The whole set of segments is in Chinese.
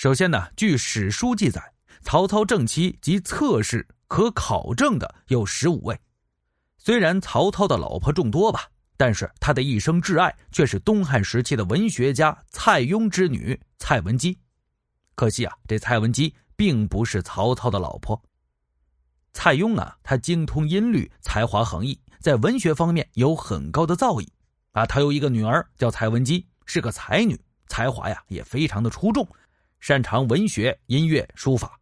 首先呢，据史书记载，曹操正妻及侧室可考证的有十五位。虽然曹操的老婆众多吧，但是他的一生挚爱却是东汉时期的文学家蔡邕之女蔡文姬。可惜啊，这蔡文姬并不是曹操的老婆。蔡邕啊，他精通音律，才华横溢，在文学方面有很高的造诣。啊，他有一个女儿叫蔡文姬，是个才女，才华呀也非常的出众。擅长文学、音乐、书法。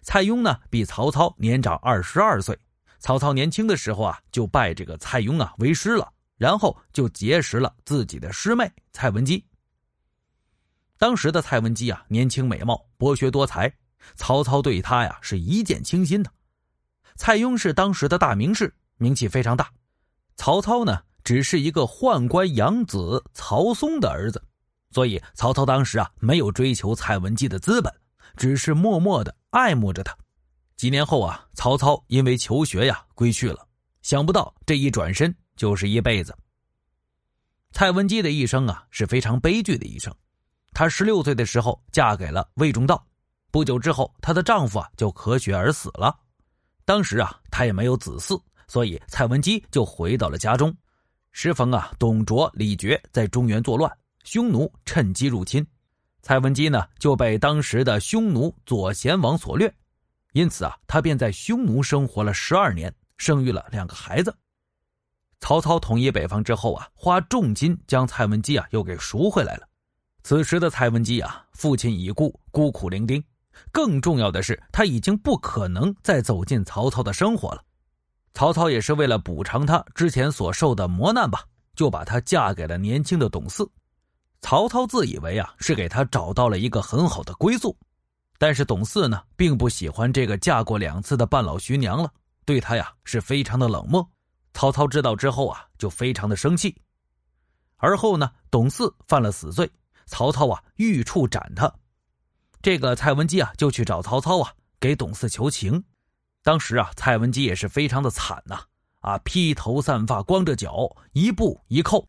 蔡邕呢，比曹操年长二十二岁。曹操年轻的时候啊，就拜这个蔡邕啊为师了，然后就结识了自己的师妹蔡文姬。当时的蔡文姬啊，年轻美貌，博学多才，曹操对她呀是一见倾心的。蔡邕是当时的大名士，名气非常大。曹操呢，只是一个宦官养子曹嵩的儿子。所以曹操当时啊没有追求蔡文姬的资本，只是默默的爱慕着她。几年后啊，曹操因为求学呀归去了，想不到这一转身就是一辈子。蔡文姬的一生啊是非常悲剧的一生。她十六岁的时候嫁给了魏忠道，不久之后她的丈夫啊就咳血而死了。当时啊她也没有子嗣，所以蔡文姬就回到了家中。时逢啊董卓、李傕在中原作乱。匈奴趁机入侵，蔡文姬呢就被当时的匈奴左贤王所掠，因此啊，他便在匈奴生活了十二年，生育了两个孩子。曹操统一北方之后啊，花重金将蔡文姬啊又给赎回来了。此时的蔡文姬啊，父亲已故，孤苦伶仃，更重要的是，他已经不可能再走进曹操的生活了。曹操也是为了补偿他之前所受的磨难吧，就把她嫁给了年轻的董四。曹操自以为啊是给他找到了一个很好的归宿，但是董四呢并不喜欢这个嫁过两次的半老徐娘了，对他呀是非常的冷漠。曹操知道之后啊就非常的生气，而后呢董四犯了死罪，曹操啊欲处斩他，这个蔡文姬啊就去找曹操啊给董四求情。当时啊蔡文姬也是非常的惨呐，啊披头散发，光着脚，一步一叩。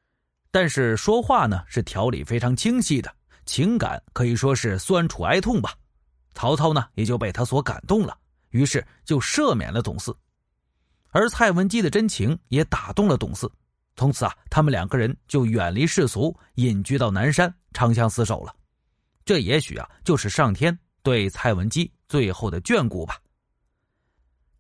但是说话呢是条理非常清晰的，情感可以说是酸楚哀痛吧。曹操呢也就被他所感动了，于是就赦免了董嗣。而蔡文姬的真情也打动了董嗣，从此啊，他们两个人就远离世俗，隐居到南山，长相厮守了。这也许啊，就是上天对蔡文姬最后的眷顾吧。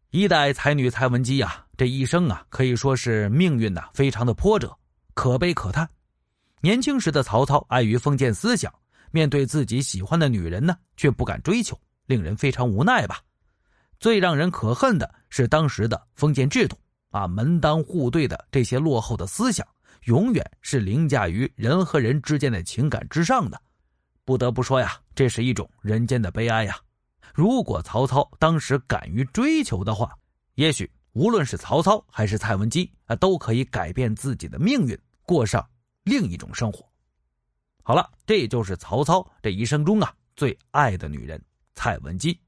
一代才女蔡文姬呀，这一生啊，可以说是命运呐，非常的波折。可悲可叹，年轻时的曹操碍于封建思想，面对自己喜欢的女人呢，却不敢追求，令人非常无奈吧。最让人可恨的是当时的封建制度啊，门当户对的这些落后的思想，永远是凌驾于人和人之间的情感之上的。不得不说呀，这是一种人间的悲哀呀。如果曹操当时敢于追求的话，也许。无论是曹操还是蔡文姬啊，都可以改变自己的命运，过上另一种生活。好了，这就是曹操这一生中啊最爱的女人蔡文姬。